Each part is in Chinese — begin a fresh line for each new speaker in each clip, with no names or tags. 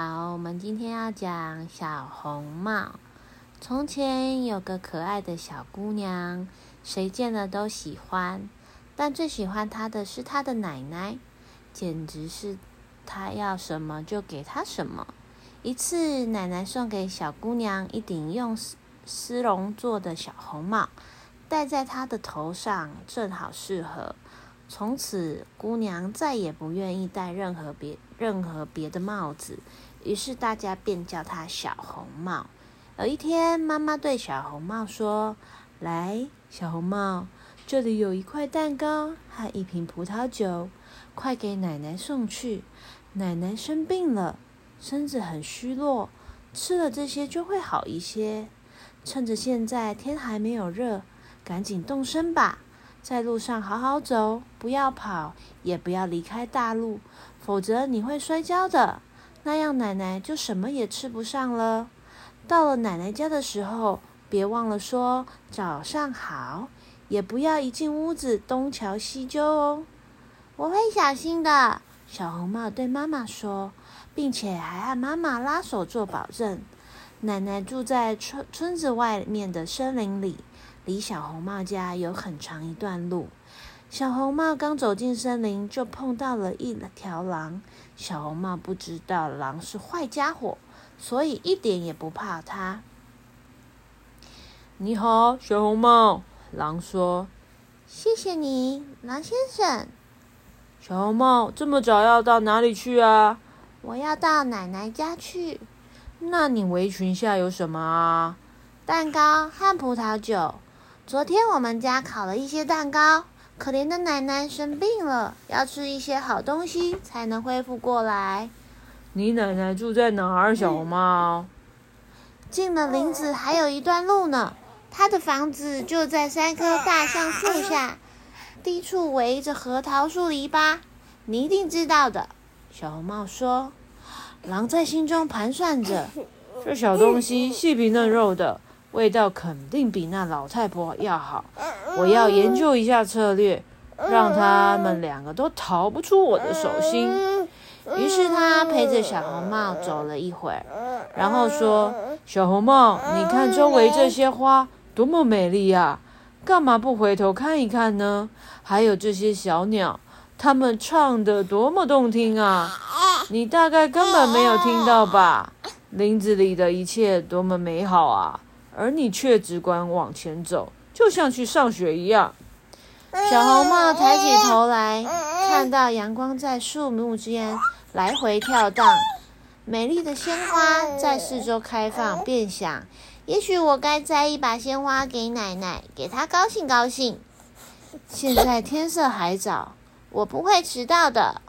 好，我们今天要讲小红帽。从前有个可爱的小姑娘，谁见了都喜欢，但最喜欢她的是她的奶奶，简直是她要什么就给她什么。一次，奶奶送给小姑娘一顶用丝丝绒做的小红帽，戴在她的头上正好适合。从此，姑娘再也不愿意戴任何别任何别的帽子，于是大家便叫她小红帽。有一天，妈妈对小红帽说：“来，小红帽，这里有一块蛋糕和一瓶葡萄酒，快给奶奶送去。奶奶生病了，身子很虚弱，吃了这些就会好一些。趁着现在天还没有热，赶紧动身吧。”在路上好好走，不要跑，也不要离开大路，否则你会摔跤的。那样奶奶就什么也吃不上了。到了奶奶家的时候，别忘了说早上好，也不要一进屋子东瞧西揪哦。我会小心的，小红帽对妈妈说，并且还和妈妈拉手做保证。奶奶住在村村子外面的森林里。离小红帽家有很长一段路。小红帽刚走进森林，就碰到了一条狼。小红帽不知道狼是坏家伙，所以一点也不怕它。你好，小红帽。狼说：“谢谢你，狼先生。”小红帽这么早要到哪里去啊？我要到奶奶家去。那你围裙下有什么啊？蛋糕和葡萄酒。昨天我们家烤了一些蛋糕，可怜的奶奶生病了，要吃一些好东西才能恢复过来。你奶奶住在哪儿，小红帽？进了林子还有一段路呢。她的房子就在三棵大橡树下，低处围着核桃树篱笆。你一定知道的。小红帽说。狼在心中盘算着，这小东西细皮嫩肉的。味道肯定比那老太婆要好，我要研究一下策略，让他们两个都逃不出我的手心。于是他陪着小红帽走了一会儿，然后说：“小红帽，你看周围这些花多么美丽呀，干嘛不回头看一看呢？还有这些小鸟，它们唱得多么动听啊！你大概根本没有听到吧？林子里的一切多么美好啊！”而你却只管往前走，就像去上学一样。小红帽抬起头来，看到阳光在树木间来回跳荡，美丽的鲜花在四周开放，便想：也许我该摘一把鲜花给奶奶，给她高兴高兴。现在天色还早，我不会迟到的。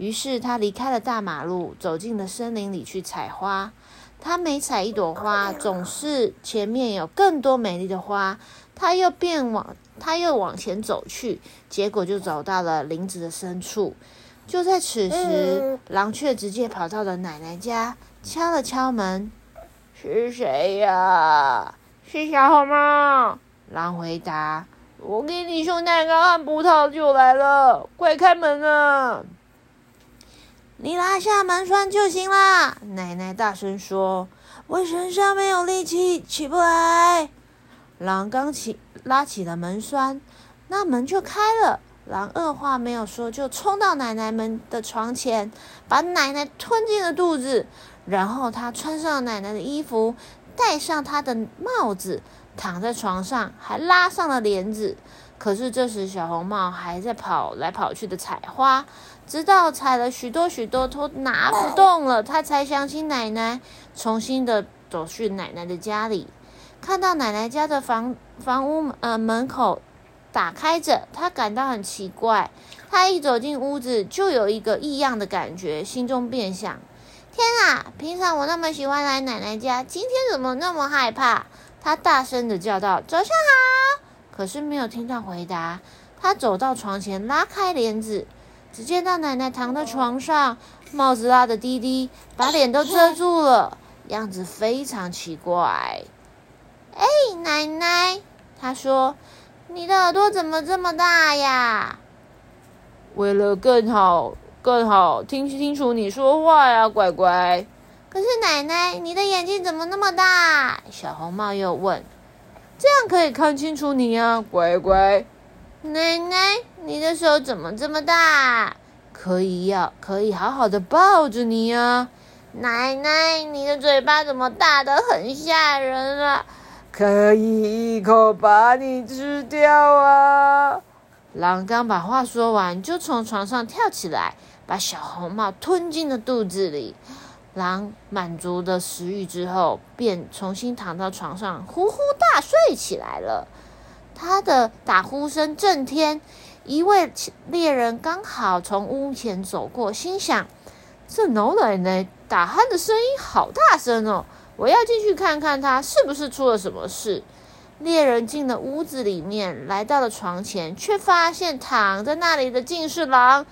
于是他离开了大马路，走进了森林里去采花。他每采一朵花，总是前面有更多美丽的花。他又便往他又往前走去，结果就走到了林子的深处。就在此时，狼却直接跑到了奶奶家，敲了敲门：“是谁呀？”“是小红帽。”狼回答。“我给你送蛋糕和葡萄酒来了，快开门啊！”你拉下门栓就行啦。奶奶大声说：“我身上没有力气，起不来。”狼刚起拉起了门栓，那门就开了。狼二话没有说，就冲到奶奶们的床前，把奶奶吞进了肚子。然后他穿上奶奶的衣服，戴上她的帽子，躺在床上，还拉上了帘子。可是这时，小红帽还在跑来跑去的采花，直到采了许多许多都拿不动了，他才想起奶奶，重新的走去奶奶的家里，看到奶奶家的房房屋呃门口打开着，他感到很奇怪。他一走进屋子，就有一个异样的感觉，心中便想：天啊，平常我那么喜欢来奶奶家，今天怎么那么害怕？他大声的叫道：“早上好！”可是没有听到回答。他走到床前，拉开帘子，只见到奶奶躺在床上，帽子拉得低低，把脸都遮住了，样子非常奇怪。哎，奶奶，他说：“你的耳朵怎么这么大呀？”为了更好更好听清楚你说话呀，乖乖。
可是奶奶，你的眼睛怎么那么大？
小红帽又问。这样可以看清楚你呀，乖乖。
奶奶，你的手怎么这么大？
可以呀，可以好好的抱着你呀。
奶奶，你的嘴巴怎么大的很吓人啊？
可以一口把你吃掉啊！狼刚把话说完，就从床上跳起来，把小红帽吞进了肚子里。狼满足的食欲之后，便重新躺到床上，呼呼大睡起来了。他的打呼声震天，一位猎人刚好从屋前走过，心想：这老奶奶打鼾的声音好大声哦！我要进去看看，她是不是出了什么事。猎人进了屋子里面，来到了床前，却发现躺在那里的竟是狼。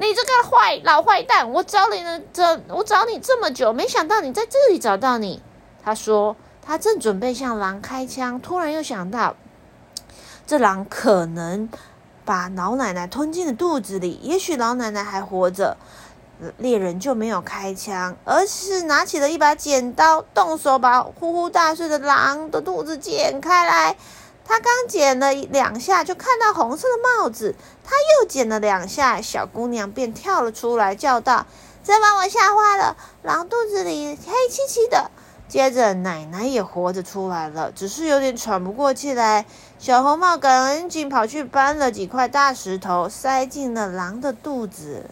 你这个坏老坏蛋！我找你了这，我找你这么久，没想到你在这里找到你。他说，他正准备向狼开枪，突然又想到，这狼可能把老奶奶吞进了肚子里，也许老奶奶还活着。猎人就没有开枪，而是拿起了一把剪刀，动手把呼呼大睡的狼的肚子剪开来。他刚剪了两下，就看到红色的帽子。他又剪了两下，小姑娘便跳了出来，叫道：“真把我吓坏了！狼肚子里黑漆漆的。”接着，奶奶也活着出来了，只是有点喘不过气来。小红帽赶紧跑去搬了几块大石头，塞进了狼的肚子。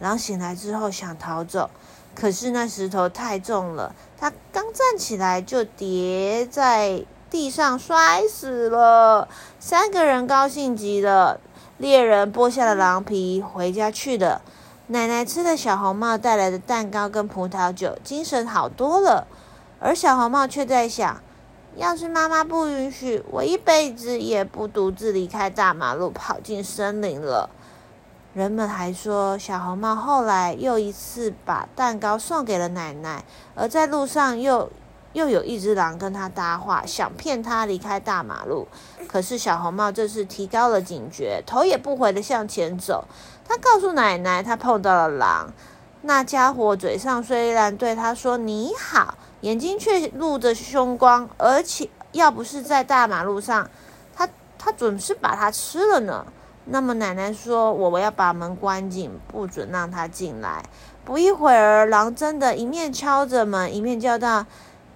狼醒来之后想逃走，可是那石头太重了，他刚站起来就跌在地上摔死了。三个人高兴极了，猎人剥下了狼皮回家去了。奶奶吃了小红帽带来的蛋糕跟葡萄酒，精神好多了。而小红帽却在想：要是妈妈不允许，我一辈子也不独自离开大马路，跑进森林了。人们还说，小红帽后来又一次把蛋糕送给了奶奶，而在路上又又有一只狼跟他搭话，想骗他离开大马路。可是小红帽这次提高了警觉，头也不回的向前走。他告诉奶奶，他碰到了狼，那家伙嘴上虽然对他说你好，眼睛却露着凶光，而且要不是在大马路上，他他准是把他吃了呢。那么奶奶说：“我要把门关紧，不准让他进来。”不一会儿，狼真的一面敲着门，一面叫道：“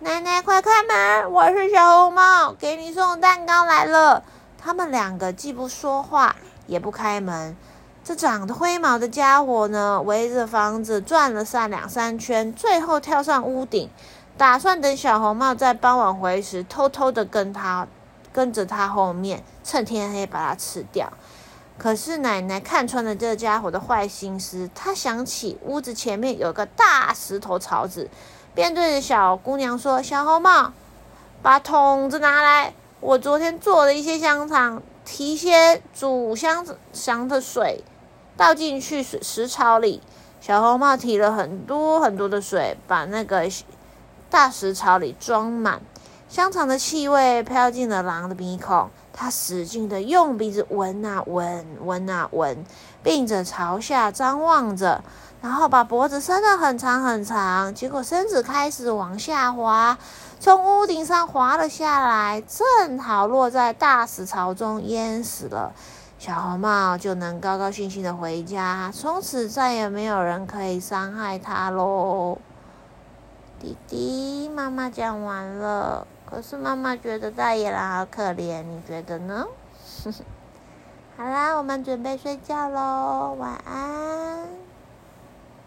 奶奶，快开门！我是小红帽，给你送蛋糕来了。”他们两个既不说话，也不开门。这长得灰毛的家伙呢，围着房子转了上两三圈，最后跳上屋顶，打算等小红帽在傍晚回时，偷偷的跟他跟着他后面，趁天黑把他吃掉。可是奶奶看穿了这家伙的坏心思，她想起屋子前面有个大石头槽子，便对着小姑娘说：“小红帽，把桶子拿来，我昨天做了一些香肠，提些煮香肠的水倒进去水石槽里。”小红帽提了很多很多的水，把那个大石槽里装满，香肠的气味飘进了狼的鼻孔。他使劲的用鼻子闻啊闻，闻啊闻，并着朝下张望着，然后把脖子伸得很长很长，结果身子开始往下滑，从屋顶上滑了下来，正好落在大石槽中，淹死了。小红帽就能高高兴兴的回家，从此再也没有人可以伤害他喽。弟弟，妈妈讲完了。可是妈妈觉得大野狼好可怜，你觉得呢？好啦，我们准备睡觉喽，晚安。